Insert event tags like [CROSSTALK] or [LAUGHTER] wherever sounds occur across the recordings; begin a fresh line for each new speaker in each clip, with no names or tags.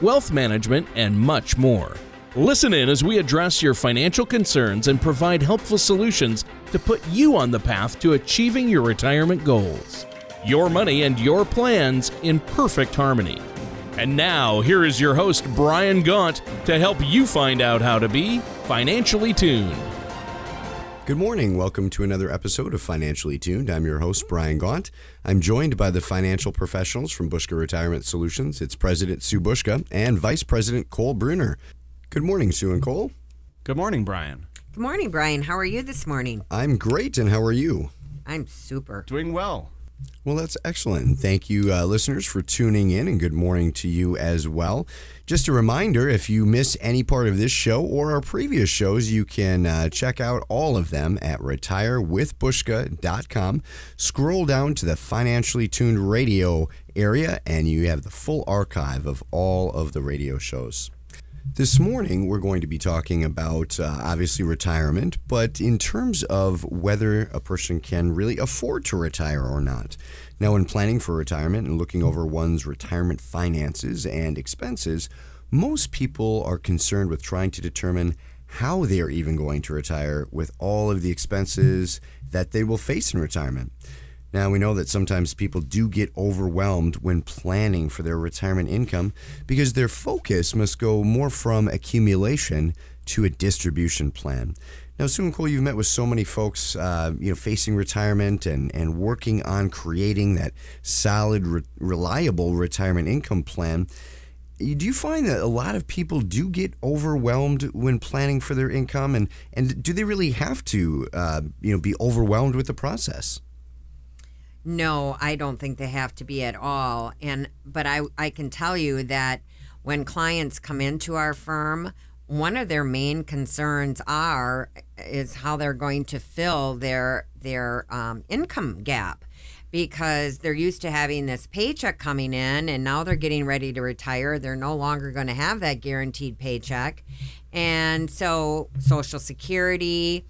wealth management, and much more. Listen in as we address your financial concerns and provide helpful solutions to put you on the path to achieving your retirement goals. Your money and your plans in perfect harmony. And now, here is your host, Brian Gaunt, to help you find out how to be financially tuned.
Good morning. Welcome to another episode of Financially Tuned. I'm your host, Brian Gaunt. I'm joined by the financial professionals from Buska Retirement Solutions. It's President Sue Buska and Vice President Cole Bruner. Good morning, Sue and Cole.
Good morning, Brian.
Good morning, Brian. How are you this morning?
I'm great, and how are you?
I'm super.
Doing well.
Well, that's excellent. Thank you, uh, listeners, for tuning in, and good morning to you as well. Just a reminder if you miss any part of this show or our previous shows, you can uh, check out all of them at retirewithbuska.com. Scroll down to the financially tuned radio area, and you have the full archive of all of the radio shows. This morning, we're going to be talking about uh, obviously retirement, but in terms of whether a person can really afford to retire or not. Now, in planning for retirement and looking over one's retirement finances and expenses, most people are concerned with trying to determine how they are even going to retire with all of the expenses that they will face in retirement. Now, we know that sometimes people do get overwhelmed when planning for their retirement income because their focus must go more from accumulation to a distribution plan. Now, Sue Cole, you've met with so many folks, uh, you know, facing retirement and, and working on creating that solid, re- reliable retirement income plan. Do you find that a lot of people do get overwhelmed when planning for their income, and, and do they really have to, uh, you know, be overwhelmed with the process?
No, I don't think they have to be at all. And but I I can tell you that when clients come into our firm, one of their main concerns are is how they're going to fill their their um, income gap. Because they're used to having this paycheck coming in and now they're getting ready to retire. They're no longer going to have that guaranteed paycheck. And so social security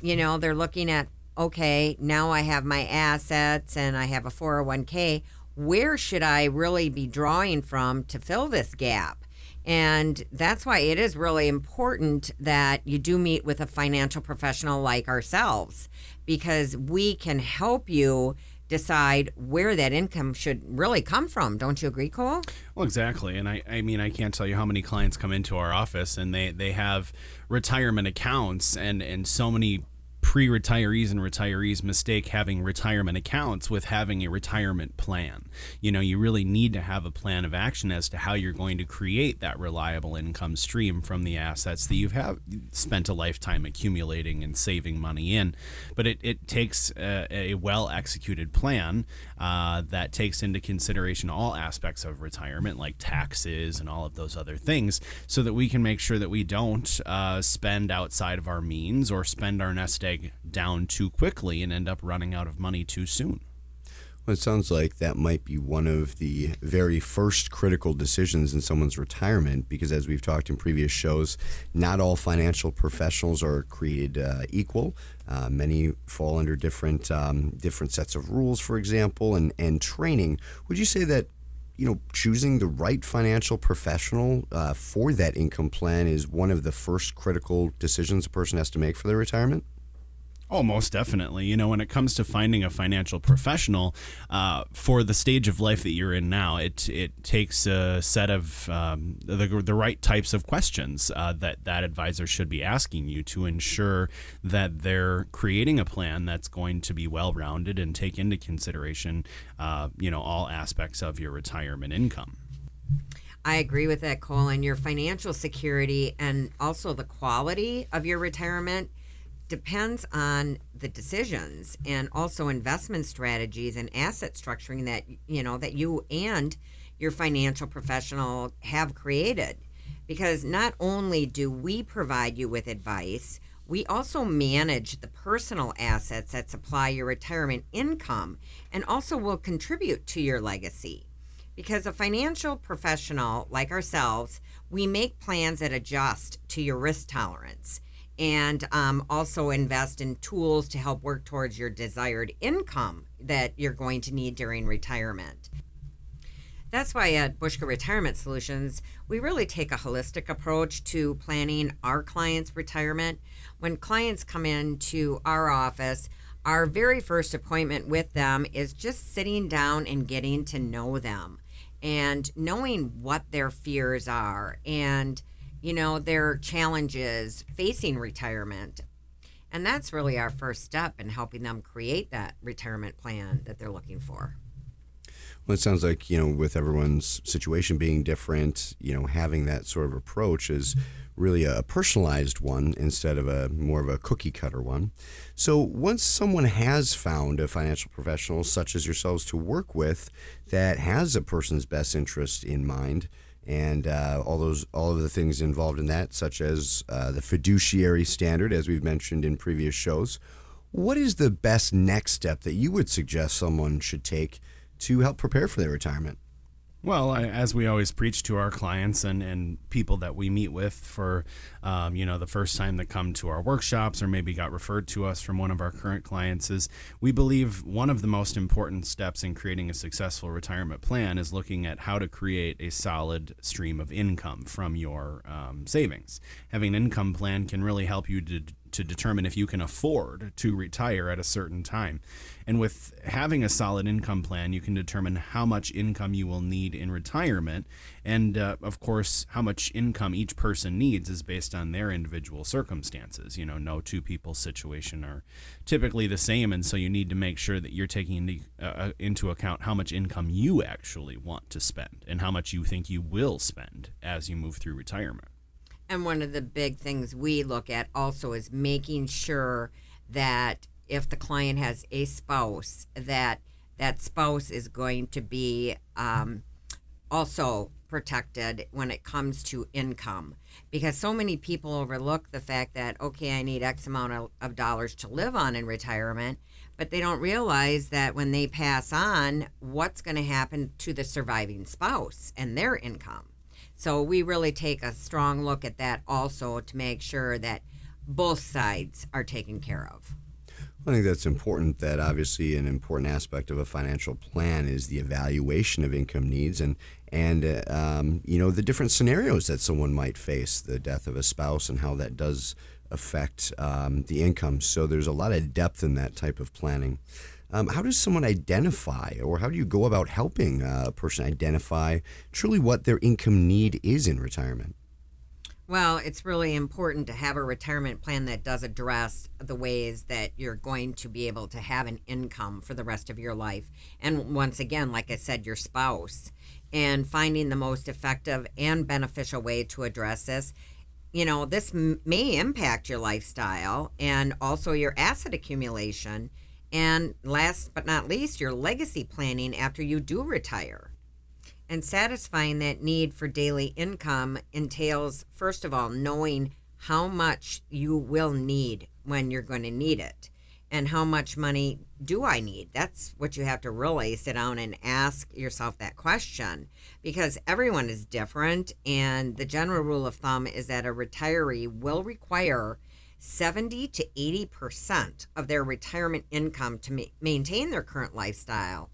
you know they're looking at okay, now I have my assets and I have a 401k. Where should I really be drawing from to fill this gap? And that's why it is really important that you do meet with a financial professional like ourselves because we can help you decide where that income should really come from. Don't you agree, Cole?
Well, exactly. And I, I mean, I can't tell you how many clients come into our office and they, they have retirement accounts and, and so many pre-retirees and retirees mistake having retirement accounts with having a retirement plan. You know, you really need to have a plan of action as to how you're going to create that reliable income stream from the assets that you've have spent a lifetime accumulating and saving money in. But it, it takes a, a well executed plan uh, that takes into consideration all aspects of retirement, like taxes and all of those other things, so that we can make sure that we don't uh, spend outside of our means or spend our nest egg down too quickly and end up running out of money too soon.
Well, it sounds like that might be one of the very first critical decisions in someone's retirement because, as we've talked in previous shows, not all financial professionals are created uh, equal. Uh, many fall under different um, different sets of rules, for example, and, and training. Would you say that you know choosing the right financial professional uh, for that income plan is one of the first critical decisions a person has to make for their retirement?
Oh, most definitely. You know, when it comes to finding a financial professional uh, for the stage of life that you're in now, it it takes a set of um, the, the right types of questions uh, that that advisor should be asking you to ensure that they're creating a plan that's going to be well rounded and take into consideration, uh, you know, all aspects of your retirement income.
I agree with that, Cole. And your financial security and also the quality of your retirement depends on the decisions and also investment strategies and asset structuring that you know that you and your financial professional have created because not only do we provide you with advice, we also manage the personal assets that supply your retirement income and also will contribute to your legacy. Because a financial professional like ourselves, we make plans that adjust to your risk tolerance and um, also invest in tools to help work towards your desired income that you're going to need during retirement. That's why at Buska Retirement Solutions, we really take a holistic approach to planning our clients' retirement. When clients come into our office, our very first appointment with them is just sitting down and getting to know them and knowing what their fears are and you know their challenges facing retirement and that's really our first step in helping them create that retirement plan that they're looking for
well, it sounds like, you know, with everyone's situation being different, you know, having that sort of approach is really a personalized one instead of a more of a cookie cutter one. So, once someone has found a financial professional such as yourselves to work with that has a person's best interest in mind, and uh, all those all of the things involved in that, such as uh, the fiduciary standard, as we've mentioned in previous shows. What is the best next step that you would suggest someone should take to help prepare for their retirement?
Well, as we always preach to our clients and, and people that we meet with for, um, you know, the first time that come to our workshops or maybe got referred to us from one of our current clients is we believe one of the most important steps in creating a successful retirement plan is looking at how to create a solid stream of income from your um, savings. Having an income plan can really help you to to determine if you can afford to retire at a certain time. And with having a solid income plan, you can determine how much income you will need in retirement. And uh, of course, how much income each person needs is based on their individual circumstances. You know, no two people's situation are typically the same. And so you need to make sure that you're taking into, uh, uh into account how much income you actually want to spend and how much you think you will spend as you move through retirement.
And one of the big things we look at also is making sure that if the client has a spouse, that that spouse is going to be um, also protected when it comes to income. Because so many people overlook the fact that okay i need x amount of, of, dollars to live on in retirement but they don't realize that when they pass on what's going to happen to the surviving spouse and their income so we really take a strong look at that also to make sure that both sides are taken care of.
I think that's important. That obviously an important aspect of a financial plan is the evaluation of income needs and and uh, um, you know the different scenarios that someone might face, the death of a spouse and how that does affect um, the income. So there's a lot of depth in that type of planning. Um, how does someone identify, or how do you go about helping a person identify truly what their income need is in retirement?
Well, it's really important to have a retirement plan that does address the ways that you're going to be able to have an income for the rest of your life. And once again, like I said, your spouse, and finding the most effective and beneficial way to address this. You know, this m- may impact your lifestyle and also your asset accumulation and last but not least, your legacy planning after you do retire. And satisfying that need for daily income entails, first of all, knowing how much you will need when you're going to need it. And how much money do I need? That's what you have to really sit down and ask yourself that question because everyone is different. And the general rule of thumb is that a retiree will require 70 to 80% of their retirement income to ma- maintain their current lifestyle.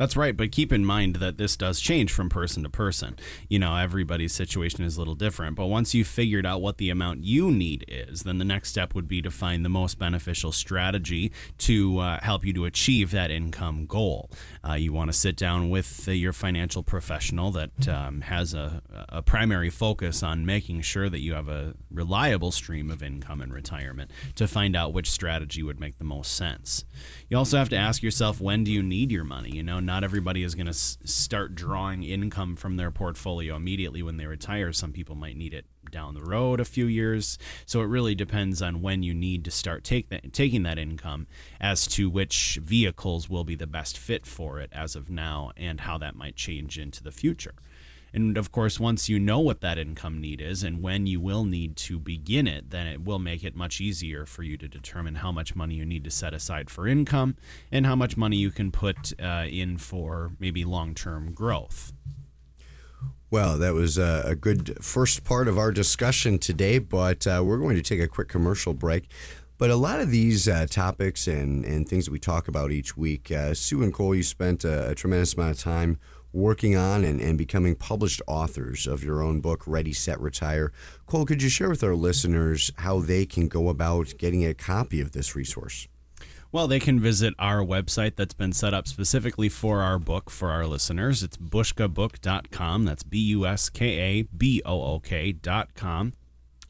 That's right, but keep in mind that this does change from person to person. You know, everybody's situation is a little different, but once you've figured out what the amount you need is, then the next step would be to find the most beneficial strategy to uh, help you to achieve that income goal. Uh, you want to sit down with uh, your financial professional that um, has a, a primary focus on making sure that you have a reliable stream of income in retirement to find out which strategy would make the most sense. You also have to ask yourself when do you need your money? You know, not everybody is going to s- start drawing income from their portfolio immediately when they retire. Some people might need it down the road a few years. So it really depends on when you need to start take that, taking that income as to which vehicles will be the best fit for it as of now and how that might change into the future. And of course, once you know what that income need is and when you will need to begin it, then it will make it much easier for you to determine how much money you need to set aside for income and how much money you can put uh, in for maybe long term growth.
Well, that was a, a, good first part of our discussion today, but uh, we're going to take a quick commercial break. But a lot of these uh, topics and, and things that we talk about each week, uh, Sue and Cole, you spent a, a, tremendous amount of time working on and, and becoming published authors of your own book, Ready, Set, Retire. Cole, could you share with our listeners how they can go about getting a copy of this resource?
Well, they can visit our website that's been set up specifically for our book for our listeners. It's buskabook.com. That's B U S K A B O O K.com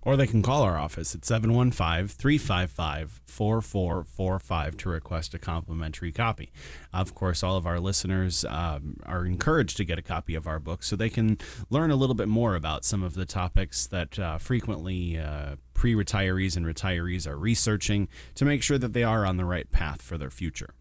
or they can call our office at 715 355 4445 to request a complimentary copy. Of course, all of our listeners um, are encouraged to get a copy of our book so they can learn a little bit more about some of the topics that uh, frequently uh, pre retirees and retirees are researching to make sure that they are on the right path for their future.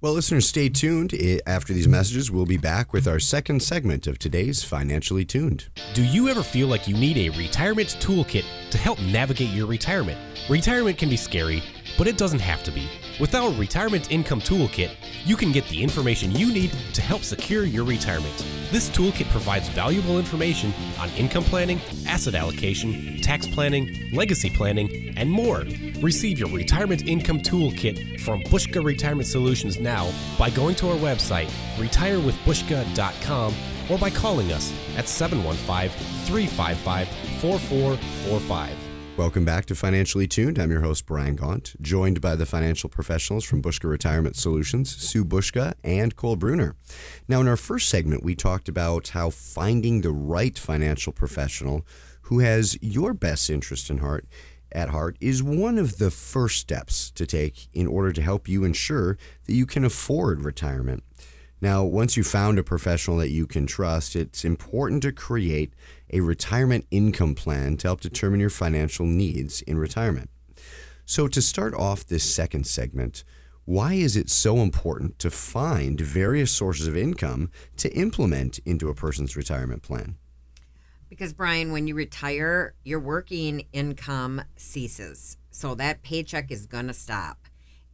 Well, listeners, stay tuned. After these messages, we'll be back with our second segment of today's Financially Tuned.
Do you ever feel like you need a retirement toolkit to help navigate your retirement? Retirement can be scary, but it doesn't have to be. With our Retirement Income Toolkit, you can get the information you need to help secure your retirement. This toolkit provides valuable information on income planning, asset allocation, tax planning, legacy planning, and more. Receive your Retirement Income Toolkit from Buska Retirement Solutions now by going to our website, retirewithbuska.com, or by calling us at 715 355 4445.
Welcome back to Financially Tuned. I'm your host, Brian Gaunt, joined by the financial professionals from Buska Retirement Solutions, Sue Buska and Cole Bruner. Now, in our first segment, we talked about how finding the right financial professional who has your best interest in heart at heart is one of the first steps to take in order to help you ensure that you can afford retirement. Now, once you've found a professional that you can trust, it's important to create a retirement income plan to help determine your financial needs in retirement. So, to start off this second segment, why is it so important to find various sources of income to implement into a person's retirement plan?
Because, Brian, when you retire, your working income ceases. So that paycheck is going to stop.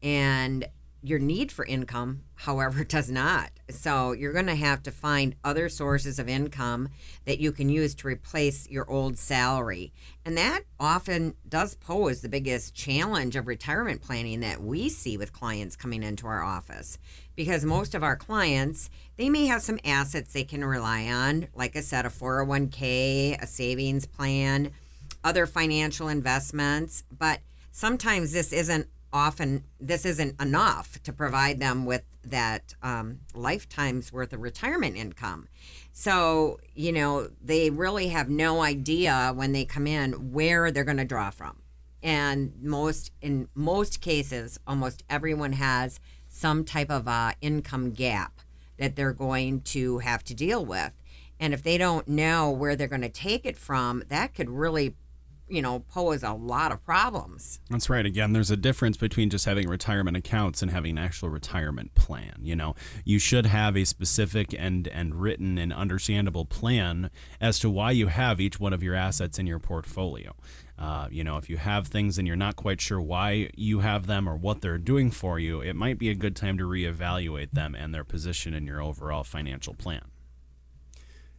And your need for income, however, [LAUGHS] does not. So you're going to have to find other sources of income that you can use to replace your old salary. And that often does pose the biggest challenge of retirement planning that we see with clients coming into our office. Because most of our clients, they may have some assets they can rely on, like I said, a 401k, a savings plan, other financial investments, but sometimes this isn't often this isn't enough to provide them with that um, lifetime's worth of retirement income. So, you know, they really have no idea when they come in where they're going to draw from. And most, in most cases, almost everyone has some type of uh, income gap that they're going to have to deal with. And if they don't know where they're going to take it from, that could really you know, pose a lot of problems.
That's right. Again, there's a difference between just having retirement accounts and having an actual retirement plan. You know, you should have a specific and and written and understandable plan as to why you have each one of your assets in your portfolio. Uh, you know, if you have things and you're not quite sure why you have them or what they're doing for you, it might be a good time to reevaluate them and their position in your overall financial plan.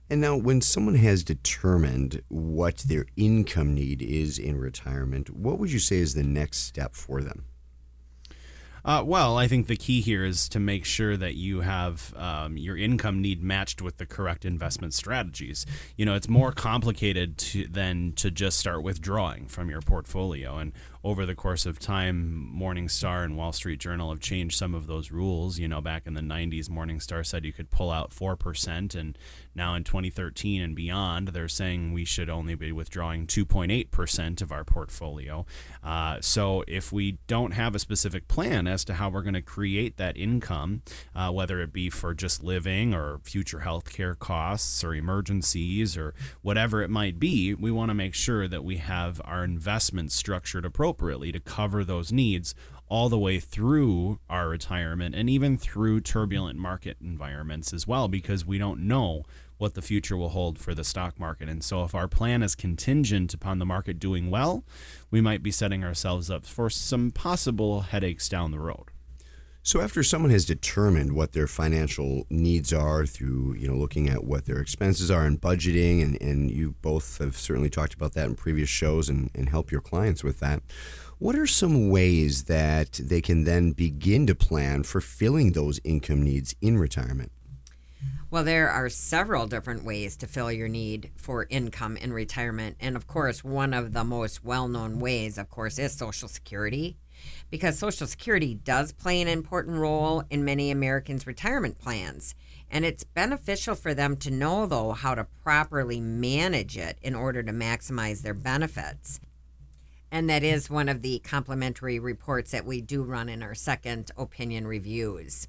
And now, when someone has determined what their income need is in retirement, what would you say is the next step for them?
Uh, well, I think the key here is to make sure that you have um, your income need matched with the correct investment strategies. You know, it's more complicated to, than to just start withdrawing from your portfolio. And over the course of time, Morningstar and Wall Street Journal have changed some of those rules. You know, back in the 90s, Morningstar said you could pull out 4%, and now in 2013 and beyond, they're saying we should only be withdrawing 2.8% of our portfolio. Uh, so if we don't have a specific plan as to how we're going to create that income, uh, whether it be for just living or future health care costs or emergencies or whatever it might be, we want to make sure that we have our investments structured appropriately to cover those needs all the way through our retirement and even through turbulent market environments as well because we don't know what the future will hold for the stock market. And so, if our plan is contingent upon the market doing well, we might be setting ourselves up for some possible headaches down the road.
So after someone has determined what their financial needs are through, you know, looking at what their expenses are and budgeting, and, and you both have certainly talked about that in previous shows and, and help your clients with that. What are some ways that they can then begin to plan for filling those income needs in retirement?
Well, there are several different ways to fill your need for income in retirement. And of course, one of the most well known ways, of course, is Social Security, because Social Security does play an important role in many Americans' retirement plans. And it's beneficial for them to know, though, how to properly manage it in order to maximize their benefits. And that is one of the complimentary reports that we do run in our second opinion reviews.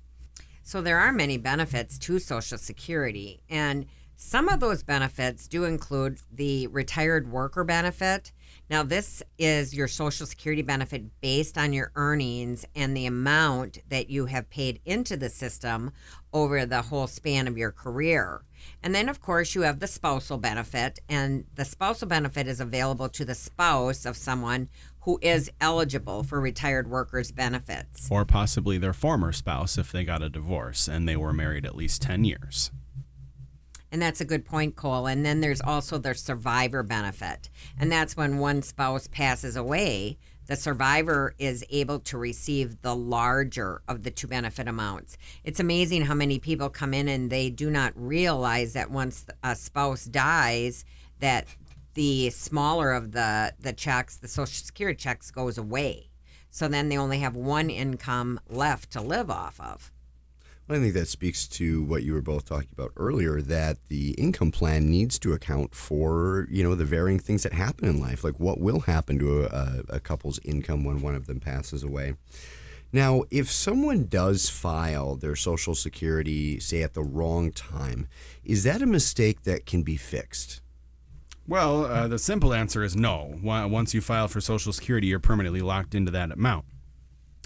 So there are many benefits to Social Security, and some of those benefits do include the retired worker benefit. Now, this is your Social Security benefit based on your earnings and the amount that you have paid into the system over the whole span of your career. And then, of course, you have the spousal benefit, and the spousal benefit is available to the spouse of someone who is eligible for retired workers' benefits.
Or possibly their former spouse if they got a divorce and they were married at least 10 years.
And that's a good point, Cole. And then there's also the survivor benefit. And that's when one spouse passes away, the survivor is able to receive the larger of the two benefit amounts. It's amazing how many people come in and they do not realize that once a spouse dies, that the smaller of the the checks, the social security checks goes away. So then they only have one income left to live off of.
I think that speaks to what you were both talking about earlier that the income plan needs to account for, you know, the varying things that happen in life, like what will happen to a, a couple's income when one of them passes away. Now, if someone does file their Social Security, say at the wrong time, is that a mistake that can be fixed?
Well, uh, the simple answer is no. Once you file for Social Security, you're permanently locked into that amount.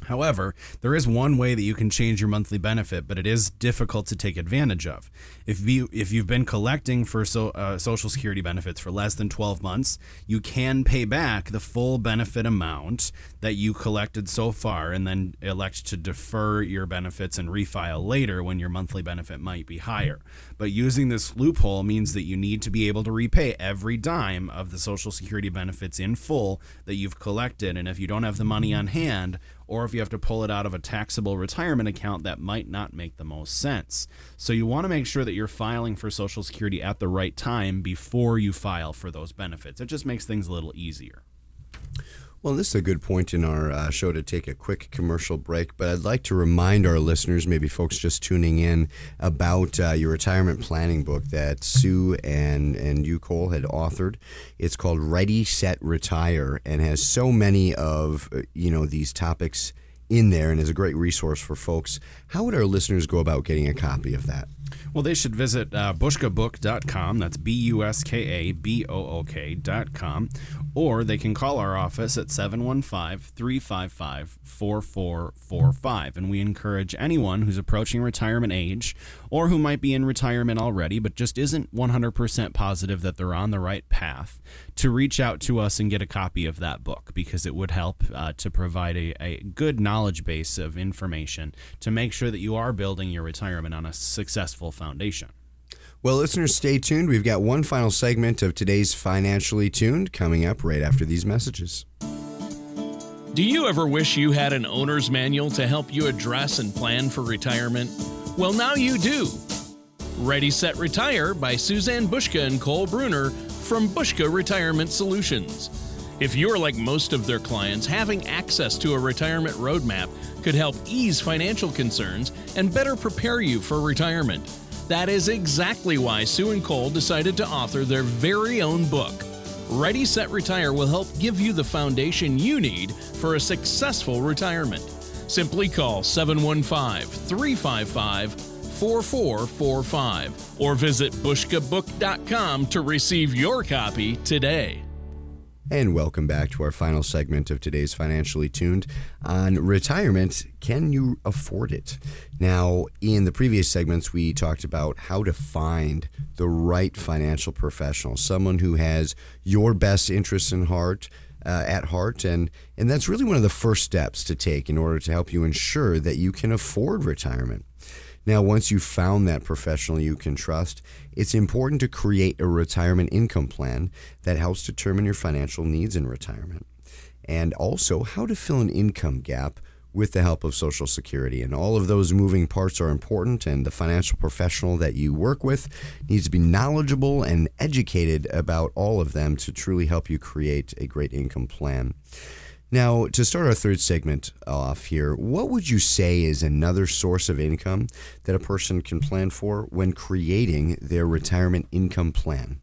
However, there is one way that you can change your monthly benefit, but it is difficult to take advantage of. If you if you've been collecting for so, uh, Social Security benefits for less than 12 months, you can pay back the full benefit amount that you collected so far, and then elect to defer your benefits and refile later when your monthly benefit might be higher. But using this loophole means that you need to be able to repay every dime of the Social Security benefits in full that you've collected, and if you don't have the money on hand or if you have to pull it out of a taxable retirement account, that might not make the most sense. So you want to make sure that you're filing for Social Security at the right time before you file for those benefits. It just makes things a little easier.
Well, this is a good point in our uh, show to take a quick commercial break, but I'd like to remind our listeners, maybe folks just tuning in, about uh, your retirement planning book that Sue and, and you, Cole, had authored. It's called Ready, Set, Retire and has so many of, uh, you know, these topics in there and is a great resource for folks. How would our listeners go about getting a copy of that?
Well, they should visit uh, buskabook.com. That's B U S K A B O O K.com. Or they can call our office at 715 355 4445. And we encourage anyone who's approaching retirement age or who might be in retirement already but just isn't 100% positive that they're on the right path to reach out to us and get a copy of that book because it would help uh, to provide a, a good knowledge base of information to make sure that you are building your retirement on a successful foundation.
Well, listeners, stay tuned. We've got one final segment of today's Financially Tuned coming up right after these messages.
Do you ever wish you had an owner's manual to help you address and plan for retirement? Well, now you do. Ready, Set, Retire by Suzanne Buska and Cole Bruner from Buska Retirement Solutions. If you're like most of their clients, having access to a retirement roadmap could help ease financial concerns and better prepare you for retirement. That is exactly why Sue and Cole decided to author their very own book. Ready, Set, Retire will help give you the foundation you need for a successful retirement. Simply call 715 355 4445 or visit buskabook.com to receive your copy today.
And welcome back to our final segment of today's Financially Tuned on retirement. Can you afford it? Now, in the previous segments, we talked about how to find the right financial professional, someone who has your best interests in heart. Uh, at heart, and and that's really one of the first steps to take in order to help you ensure that you can afford retirement. Now, once you've found that professional you can trust, it's important to create a retirement income plan that helps determine your financial needs in retirement and also how to fill an income gap with the help of Social Security. And all of those moving parts are important, and the financial professional that you work with needs to be knowledgeable and educated about all of them to truly help you create a great income plan. Now, to start our third segment off here, what would you say is another source of income that a person can plan for when creating their retirement income plan?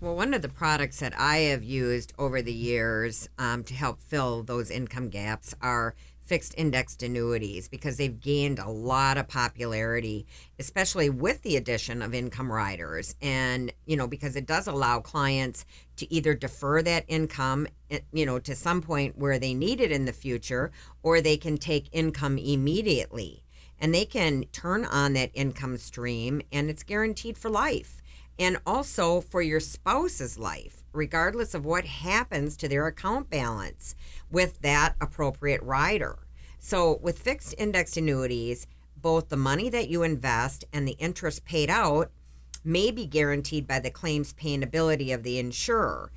Well, one of the products that I have used over the years um, to help fill those income gaps are fixed indexed annuities because they've gained a lot of popularity, especially with the addition of income riders. And, you know, because it does allow clients to either defer that income, eh, you know, to some point where they need it in the future, or they can take income immediately. And they can turn on that income stream and it's guaranteed for life. And also for your spouse's life, regardless of what happens to their account balance with that appropriate rider. So, with fixed indexed annuities, both the money that you invest and the interest paid out may be guaranteed by the claims paying ability of the insurer.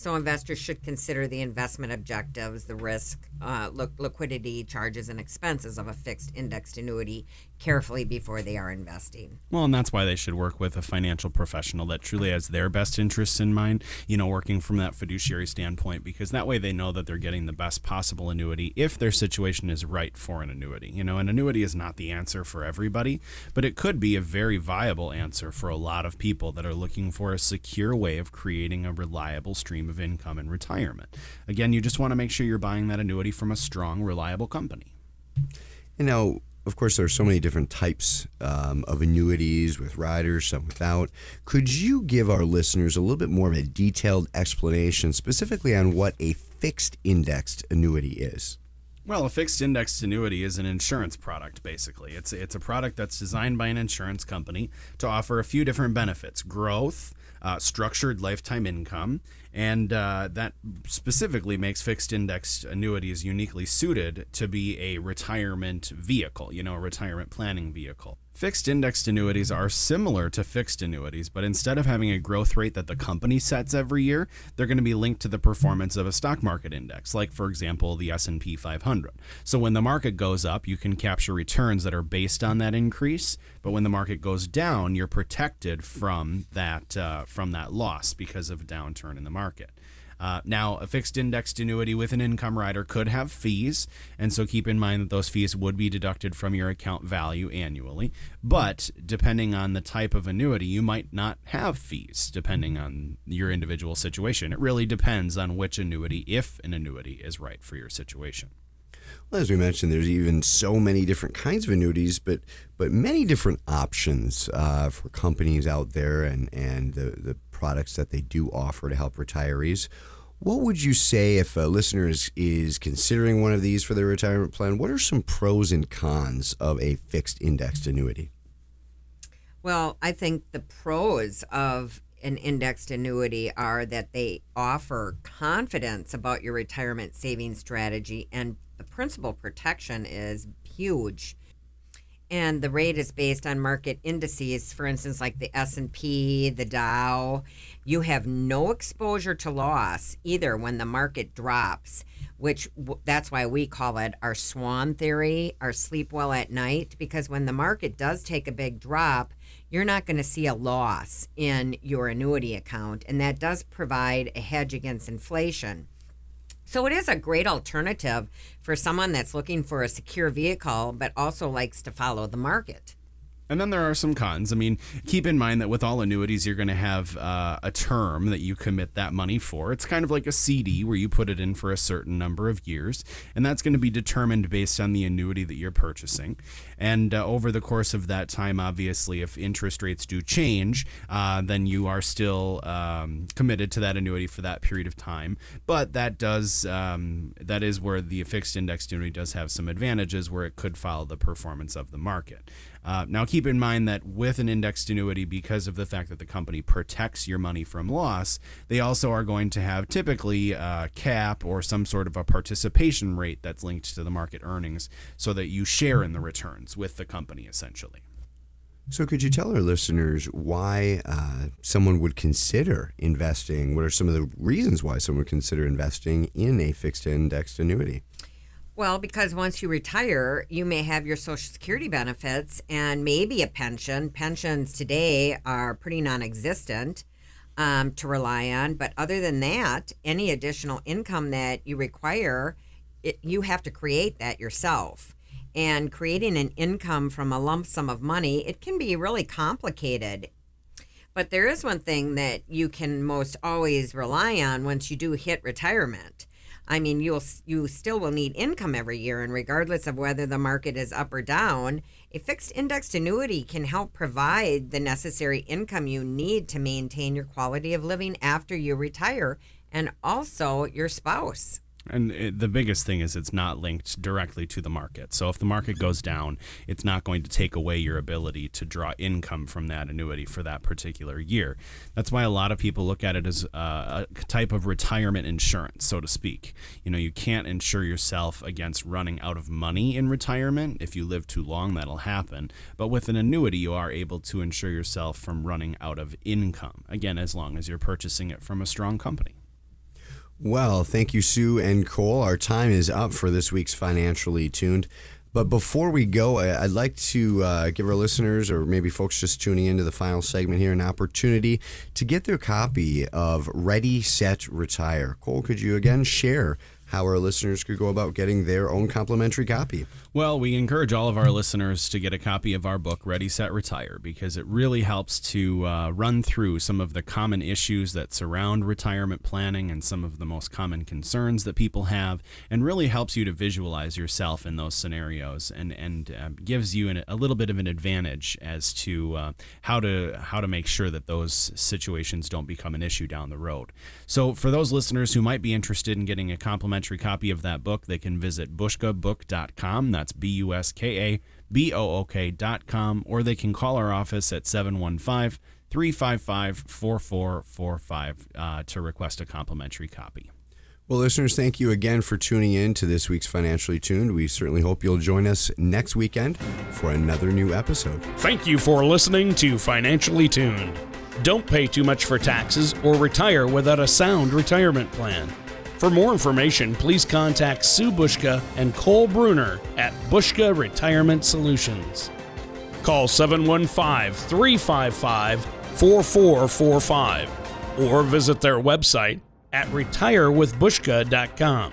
So investors should consider the investment objectives, the risk, uh, liquidity, charges, and expenses of a fixed indexed annuity carefully before they are investing.
Well, and that's why they should work with a financial professional that truly has their best interests in mind, you know, working from that fiduciary standpoint, because that way they know that they're getting the best possible annuity if their situation is right for an annuity. You know, an annuity is not the answer for everybody, but it could be a very viable answer for a lot of people that are looking for a secure way of creating a reliable stream of income in retirement. Again, you just want to make sure you're buying that annuity from a strong, reliable company.
You know, of course, there are so many different types um, of annuities with riders, some without. Could you give our listeners a little bit more of a detailed explanation, specifically on what a fixed indexed annuity is?
Well, a fixed indexed annuity is an insurance product, basically. It's, it's a product that's designed by an insurance company to offer a few different benefits growth, uh, structured lifetime income, and uh, that specifically makes fixed index annuities uniquely suited to be a retirement vehicle, you know, a retirement planning vehicle. Fixed indexed annuities are similar to fixed annuities, but instead of having a growth rate that the company sets every year, they're going to be linked to the performance of a stock market index, like for example, the S&P 500. So when the market goes up, you can capture returns that are based on that increase, but when the market goes down, you're protected from that uh, from that loss because of a downturn in the market. Uh, now, a fixed indexed annuity with an income rider could have fees, and so keep in mind that those fees would be deducted from your account value annually. But depending on the type of annuity, you might not have fees depending on your individual situation. It really depends on which annuity, if an annuity is right for your situation.
Well, as we mentioned, there's even so many different kinds of annuities, but but many different options uh, for companies out there and and the the products that they do offer to help retirees. What would you say if a listener is, is considering one of these for their retirement plan? What are some pros and cons of a fixed indexed annuity?
Well, I think the pros of an indexed annuity are that they offer confidence about your retirement savings strategy and principal protection is huge. And the rate is based on market indices. For instance like the s&p the dow you have no exposure to loss either when the market drops which that's why we call it our swan theory our sleep well at night because when the market does take a big drop you're not going to see a loss in your annuity account and that does provide a hedge against inflation so it is a great alternative for someone that's looking for a secure vehicle but also likes to follow the market.
And then there are some cons. I mean, keep in mind that with all annuities, you're going to have uh, a term that you commit that money for. It's kind of like a CD where you put it in for a certain number of years, and that's going to be determined based on the annuity that you're purchasing. And uh, over the course of that time, obviously, if interest rates do change, uh, then you are still um, committed to that annuity for that period of time. But that does um, that is where the fixed indexed annuity does have some advantages, where it could follow the performance of the market. Uh, now, keep in mind that with an indexed annuity, because of the fact that the company protects your money from loss, they also are going to have typically a cap or some sort of a participation rate that's linked to the market earnings so that you share in the returns with the company essentially.
So, could you tell our listeners why uh, someone would consider investing? What are some of the reasons why someone would consider investing in a fixed indexed annuity?
Well, because once you retire, you may have your Social Security benefits and maybe a pension. Pensions today are pretty non existent um, to rely on. But other than that, any additional income that you require, it, you have to create that yourself. And creating an income from a lump sum of money, it can be really complicated. But there is one thing that you can most always rely on once you do hit retirement I mean, you'll you still will need income every year, and regardless of whether the market is up or down, a fixed indexed annuity can help provide the necessary income you need to maintain your quality of living after you retire, and also your spouse.
And it, the biggest thing is it's not linked directly to the market. So if the market goes down, it's not going to take away your ability to draw income from that annuity for that particular year. That's why a lot of people look at it as uh, a type of retirement insurance, so to speak. You know, you can't insure yourself against running out of money in retirement. If you live too long, that'll happen. But with an annuity, you are able to insure yourself from running out of income. Again, as long as you're purchasing it from a strong company.
Well, thank you, Sue and Cole. Our time is up for this week's Financially Tuned. But before we go, I'd like to uh, give our listeners, or maybe folks just tuning into the final segment here, an opportunity to get their copy of Ready, Set, Retire. Cole, could you again share how our listeners could go about getting their own complimentary copy.
Well, we encourage all of our listeners to get a copy of our book, Ready, Set, Retire, because it really helps to uh, run through some of the common issues that surround retirement planning and some of the most common concerns that people have, and really helps you to visualize yourself in those scenarios and, and uh, gives you an, a little bit of an advantage as to uh, how to how to make sure that those situations don't become an issue down the road. So, for those listeners who might be interested in getting a complimentary copy of that book, they can visit buskabook.com. That's B U S K A B O O K.com, or they can call our office at 715 355 4445 uh, to request a complimentary copy.
Well, listeners, thank you again for tuning in to this week's Financially Tuned. We certainly hope you'll join us next weekend for another new episode.
Thank you for listening to Financially Tuned. Don't pay too much for taxes or retire without a sound retirement plan. For more information, please contact Sue Buska and Cole Bruner at Buska Retirement Solutions. Call 715 355 4445 or visit their website at retirewithbuska.com.